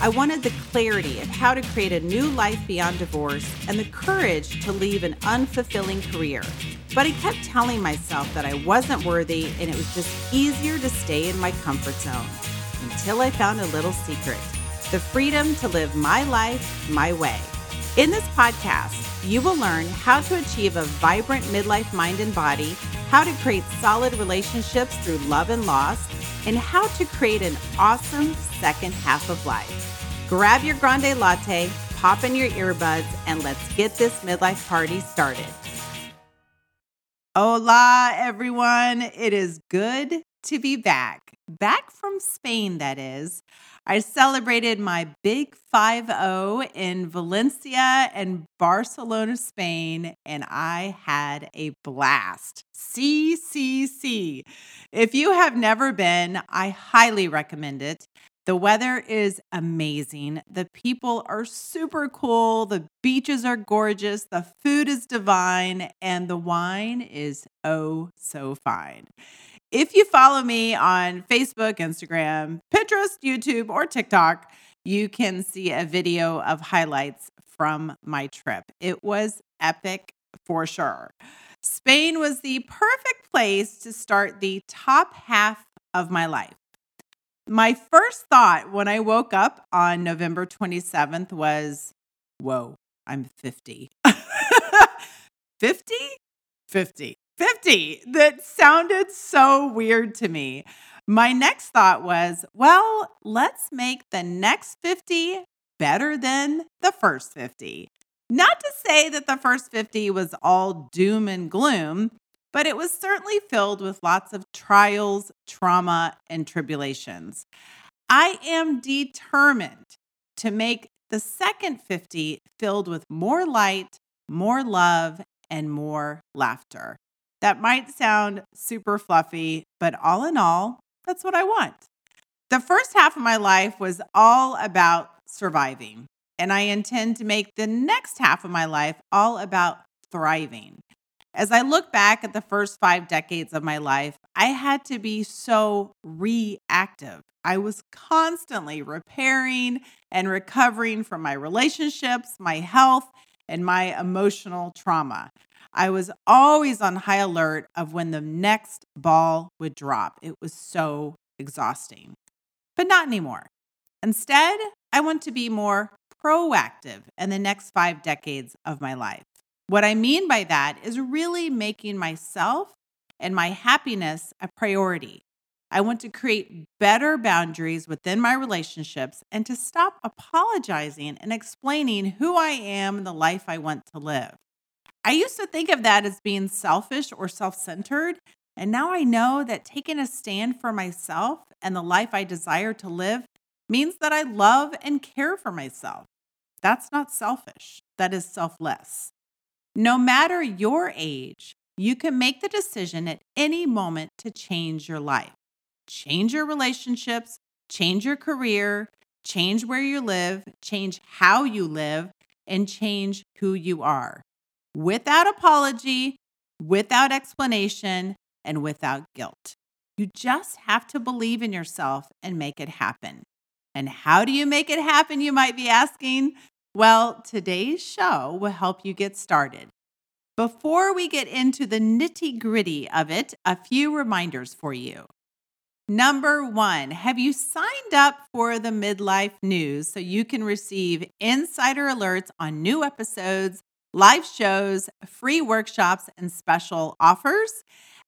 I wanted the clarity of how to create a new life beyond divorce and the courage to leave an unfulfilling career. But I kept telling myself that I wasn't worthy and it was just easier to stay in my comfort zone until I found a little secret the freedom to live my life my way. In this podcast, you will learn how to achieve a vibrant midlife mind and body, how to create solid relationships through love and loss, and how to create an awesome second half of life. Grab your grande latte, pop in your earbuds, and let's get this midlife party started. Hola, everyone. It is good to be back. Back from Spain, that is. I celebrated my big 5 0 in Valencia and Barcelona, Spain, and I had a blast. CCC. If you have never been, I highly recommend it. The weather is amazing. The people are super cool. The beaches are gorgeous. The food is divine. And the wine is oh so fine. If you follow me on Facebook, Instagram, Pinterest, YouTube, or TikTok, you can see a video of highlights from my trip. It was epic for sure. Spain was the perfect place to start the top half of my life. My first thought when I woke up on November 27th was, whoa, I'm 50. 50? 50. 50. That sounded so weird to me. My next thought was, well, let's make the next 50 better than the first 50. Not to say that the first 50 was all doom and gloom, but it was certainly filled with lots of trials, trauma, and tribulations. I am determined to make the second 50 filled with more light, more love, and more laughter. That might sound super fluffy, but all in all, that's what I want. The first half of my life was all about surviving, and I intend to make the next half of my life all about thriving. As I look back at the first five decades of my life, I had to be so reactive. I was constantly repairing and recovering from my relationships, my health, and my emotional trauma. I was always on high alert of when the next ball would drop. It was so exhausting, but not anymore. Instead, I want to be more proactive in the next five decades of my life. What I mean by that is really making myself and my happiness a priority. I want to create better boundaries within my relationships and to stop apologizing and explaining who I am and the life I want to live. I used to think of that as being selfish or self centered. And now I know that taking a stand for myself and the life I desire to live means that I love and care for myself. That's not selfish, that is selfless. No matter your age, you can make the decision at any moment to change your life, change your relationships, change your career, change where you live, change how you live, and change who you are without apology, without explanation, and without guilt. You just have to believe in yourself and make it happen. And how do you make it happen, you might be asking? Well, today's show will help you get started. Before we get into the nitty gritty of it, a few reminders for you. Number one, have you signed up for the midlife news so you can receive insider alerts on new episodes, live shows, free workshops, and special offers?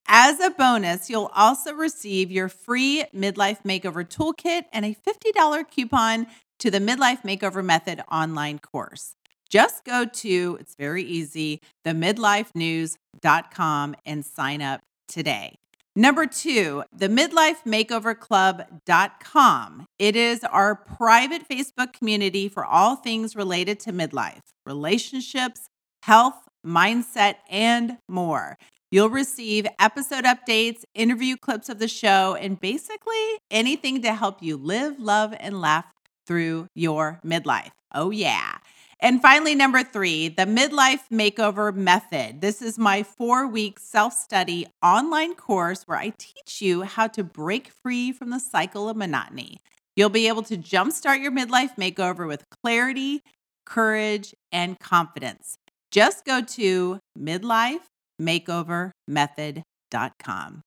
As a bonus, you'll also receive your free midlife makeover toolkit and a $50 coupon to the Midlife Makeover Method online course. Just go to, it's very easy, the midlifenews.com and sign up today. Number two, the midlifemakeoverclub.com. It is our private Facebook community for all things related to midlife, relationships, health, mindset, and more. You'll receive episode updates, interview clips of the show, and basically anything to help you live, love, and laugh through your midlife. Oh, yeah. And finally, number three, the Midlife Makeover Method. This is my four week self study online course where I teach you how to break free from the cycle of monotony. You'll be able to jumpstart your midlife makeover with clarity, courage, and confidence. Just go to midlifemakeovermethod.com.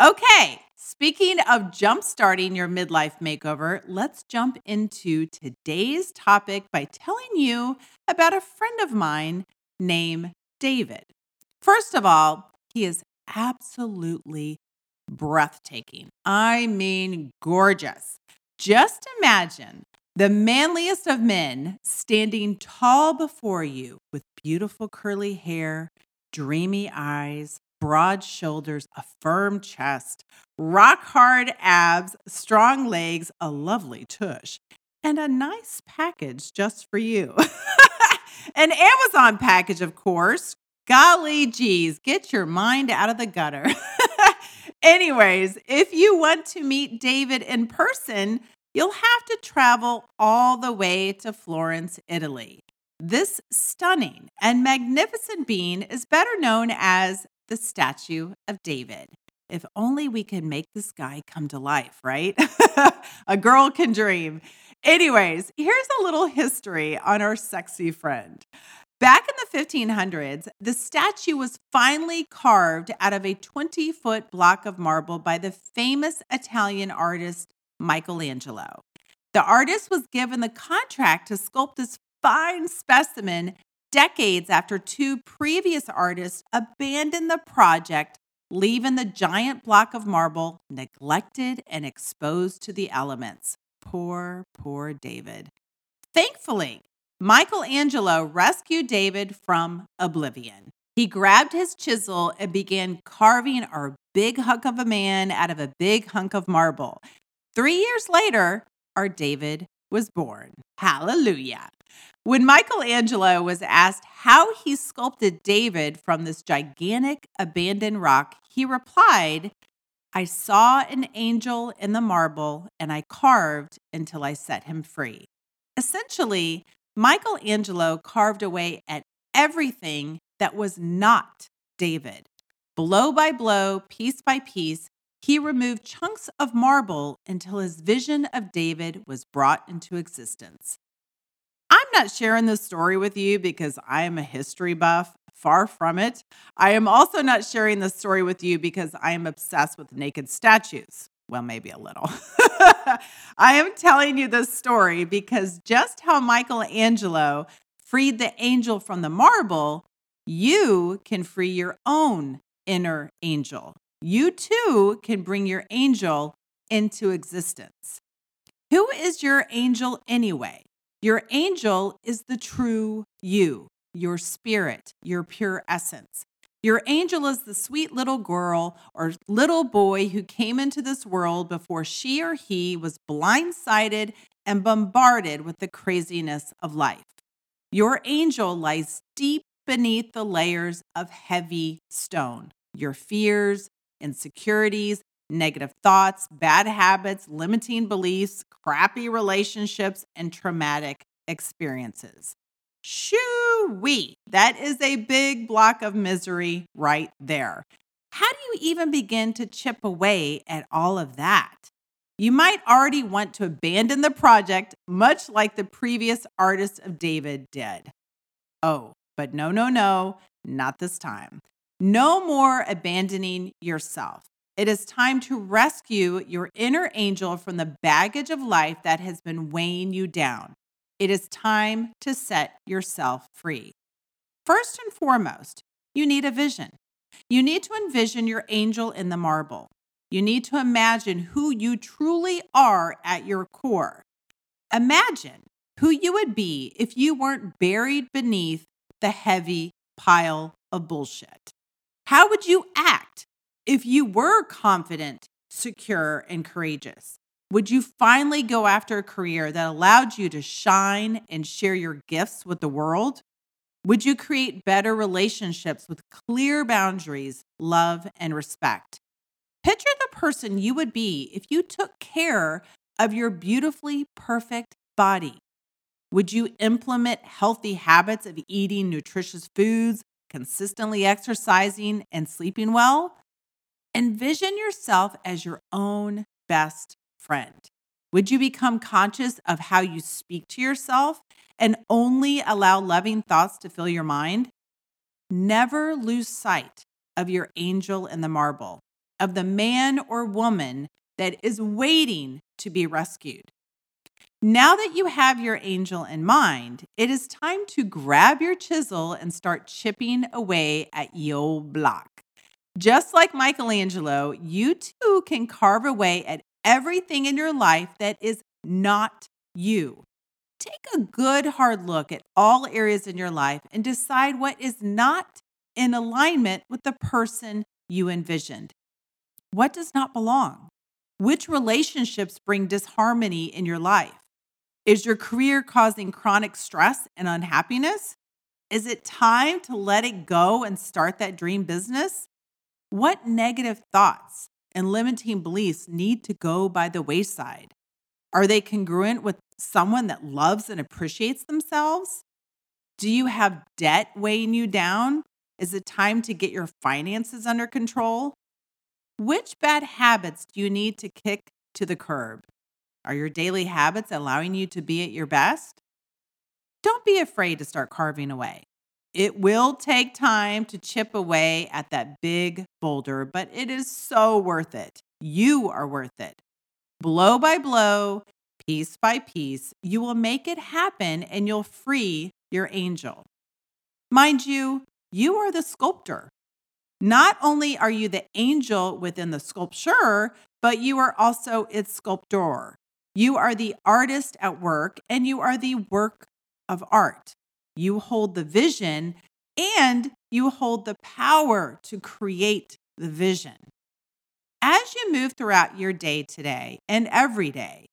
Okay, speaking of jumpstarting your midlife makeover, let's jump into today's topic by telling you about a friend of mine named David. First of all, he is absolutely breathtaking. I mean, gorgeous. Just imagine the manliest of men standing tall before you with beautiful curly hair, dreamy eyes, broad shoulders, a firm chest, rock hard abs, strong legs, a lovely tush, and a nice package just for you. An Amazon package, of course. Golly geez, get your mind out of the gutter. Anyways, if you want to meet David in person, you'll have to travel all the way to Florence, Italy. This stunning and magnificent being is better known as the statue of David. If only we could make this guy come to life, right? a girl can dream. Anyways, here's a little history on our sexy friend. Back in the 1500s, the statue was finally carved out of a 20 foot block of marble by the famous Italian artist Michelangelo. The artist was given the contract to sculpt this fine specimen decades after two previous artists abandoned the project, leaving the giant block of marble neglected and exposed to the elements. Poor, poor David. Thankfully, Michelangelo rescued David from oblivion. He grabbed his chisel and began carving our big hunk of a man out of a big hunk of marble. Three years later, our David was born. Hallelujah. When Michelangelo was asked how he sculpted David from this gigantic abandoned rock, he replied, I saw an angel in the marble and I carved until I set him free. Essentially, Michelangelo carved away at everything that was not David. Blow by blow, piece by piece, he removed chunks of marble until his vision of David was brought into existence. I'm not sharing this story with you because I am a history buff. Far from it. I am also not sharing this story with you because I am obsessed with naked statues. Well, maybe a little. I am telling you this story because just how Michelangelo freed the angel from the marble, you can free your own inner angel. You too can bring your angel into existence. Who is your angel anyway? Your angel is the true you, your spirit, your pure essence. Your angel is the sweet little girl or little boy who came into this world before she or he was blindsided and bombarded with the craziness of life. Your angel lies deep beneath the layers of heavy stone. Your fears, insecurities, negative thoughts, bad habits, limiting beliefs, crappy relationships, and traumatic experiences. Shoo wee, that is a big block of misery right there. How do you even begin to chip away at all of that? You might already want to abandon the project, much like the previous artist of David did. Oh, but no, no, no, not this time. No more abandoning yourself. It is time to rescue your inner angel from the baggage of life that has been weighing you down. It is time to set yourself free. First and foremost, you need a vision. You need to envision your angel in the marble. You need to imagine who you truly are at your core. Imagine who you would be if you weren't buried beneath the heavy pile of bullshit. How would you act If you were confident, secure, and courageous, would you finally go after a career that allowed you to shine and share your gifts with the world? Would you create better relationships with clear boundaries, love, and respect? Picture the person you would be if you took care of your beautifully perfect body. Would you implement healthy habits of eating nutritious foods, consistently exercising, and sleeping well? Envision yourself as your own best friend. Would you become conscious of how you speak to yourself and only allow loving thoughts to fill your mind? Never lose sight of your angel in the marble, of the man or woman that is waiting to be rescued. Now that you have your angel in mind, it is time to grab your chisel and start chipping away at your block. Just like Michelangelo, you too can carve away at everything in your life that is not you. Take a good hard look at all areas in your life and decide what is not in alignment with the person you envisioned. What does not belong? Which relationships bring disharmony in your life? Is your career causing chronic stress and unhappiness? Is it time to let it go and start that dream business? What negative thoughts and limiting beliefs need to go by the wayside? Are they congruent with someone that loves and appreciates themselves? Do you have debt weighing you down? Is it time to get your finances under control? Which bad habits do you need to kick to the curb? Are your daily habits allowing you to be at your best? Don't be afraid to start carving away. It will take time to chip away at that big boulder, but it is so worth it. You are worth it. Blow by blow, piece by piece, you will make it happen and you'll free your angel. Mind you, you are the sculptor. Not only are you the angel within the sculpture, but you are also its sculptor. You are the artist at work and you are the work of art. You hold the vision and you hold the power to create the vision. As you move throughout your day today and every day,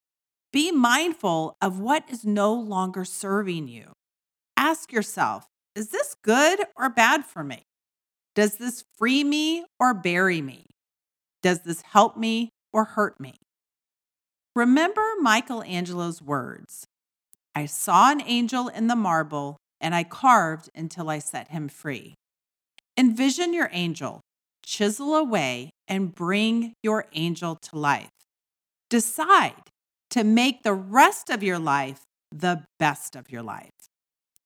be mindful of what is no longer serving you. Ask yourself, is this good or bad for me? Does this free me or bury me? Does this help me or hurt me? Remember Michelangelo's words I saw an angel in the marble and I carved until I set him free. Envision your angel, chisel away, and bring your angel to life. Decide to make the rest of your life the best of your life.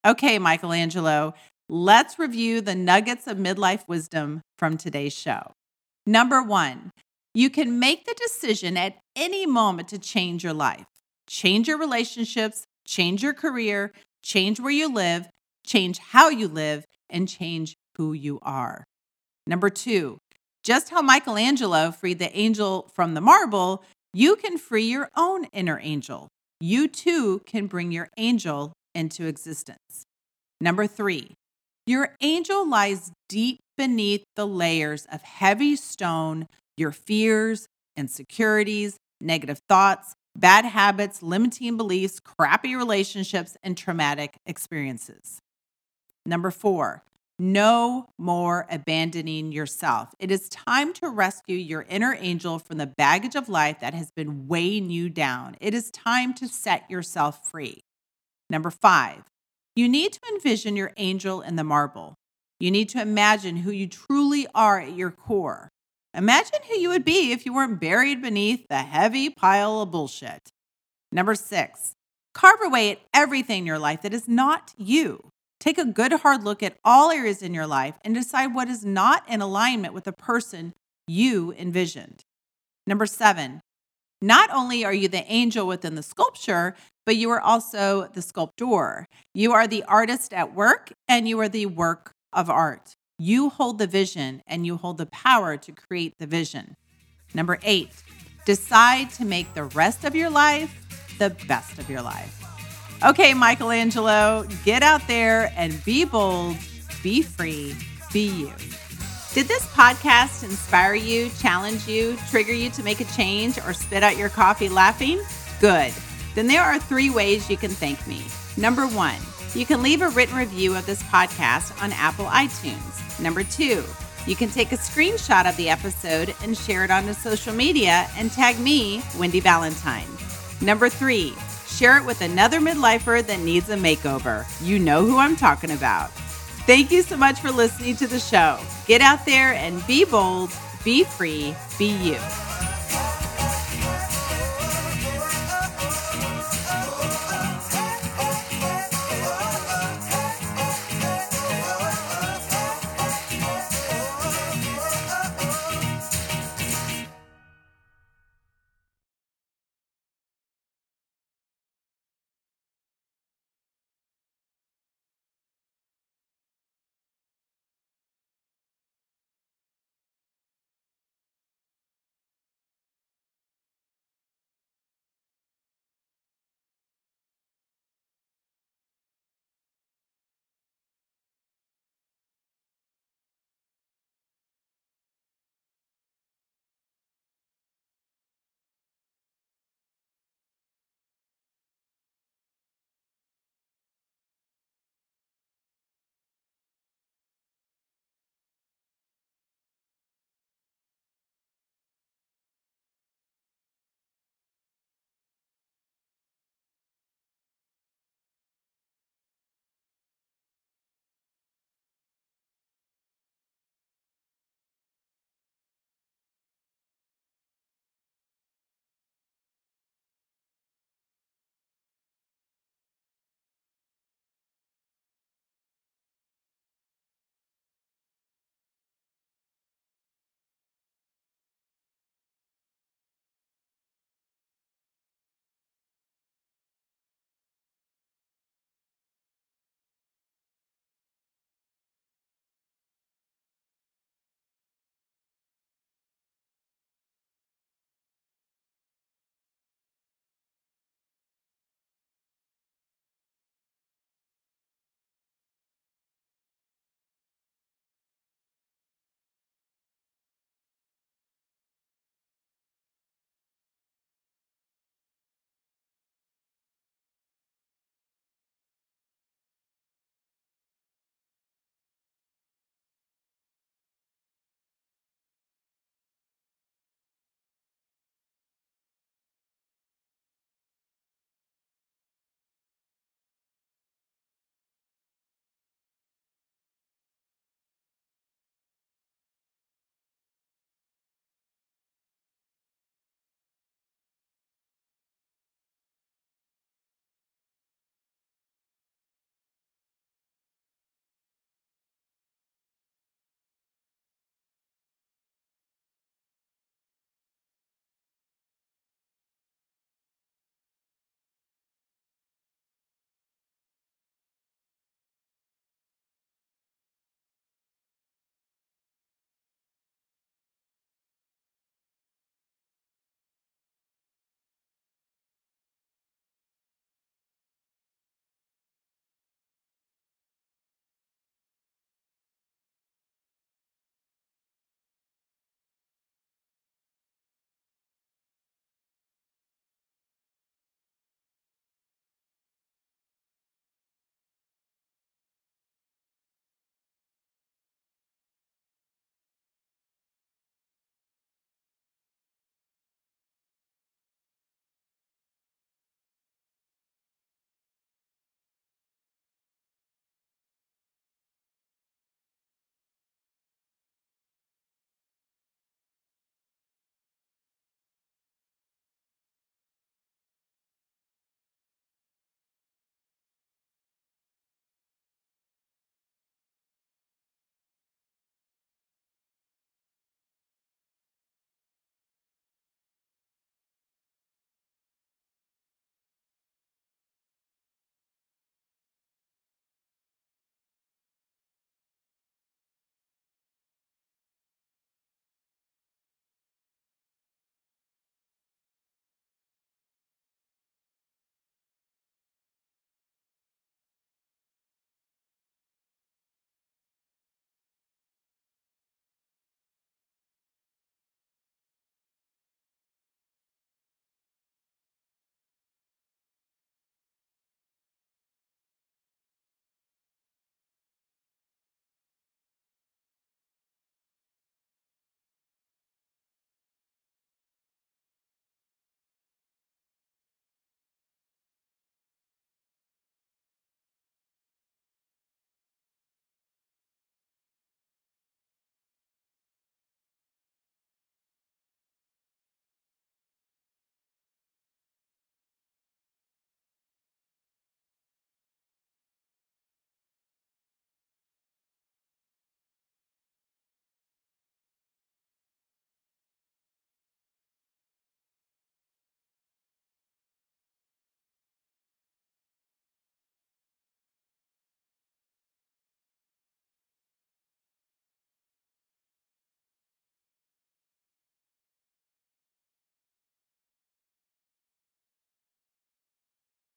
Okay, Michelangelo, let's review the nuggets of midlife wisdom from today's show. Number one, you can make the decision at any moment to change your life, change your relationships, change your career, change where you live, change how you live, and change who you are. Number two, just how Michelangelo freed the angel from the marble, you can free your own inner angel. You too can bring your angel into existence. Number three, your angel lies deep beneath the layers of heavy stone, your fears, insecurities, negative thoughts, bad habits, limiting beliefs, crappy relationships, and traumatic experiences. Number four, no more abandoning yourself. It is time to rescue your inner angel from the baggage of life that has been weighing you down. It is time to set yourself free. Number five, you need to envision your angel in the marble. You need to imagine who you truly are at your core. Imagine who you would be if you weren't buried beneath the heavy pile of bullshit. Number six, carve away at everything in your life that is not you. Take a good hard look at all areas in your life and decide what is not in alignment with the person you envisioned. Number seven, not only are you the angel within the sculpture, but you are also the sculptor. You are the artist at work and you are the work of art. You hold the vision and you hold the power to create the vision. Number eight, decide to make the rest of your life the best of your life. Okay, Michelangelo, get out there and be bold, be free, be you. Did this podcast inspire you, challenge you, trigger you to make a change, or spit out your coffee laughing? Good. Then there are three ways you can thank me. Number one, you can leave a written review of this podcast on Apple iTunes. Number two, you can take a screenshot of the episode and share it onto social media and tag me, Wendy Valentine. Number three, share it with another midlifer that needs a makeover. You know who I'm talking about. Thank you so much for listening to the show. Get out there and be bold, be free, be you.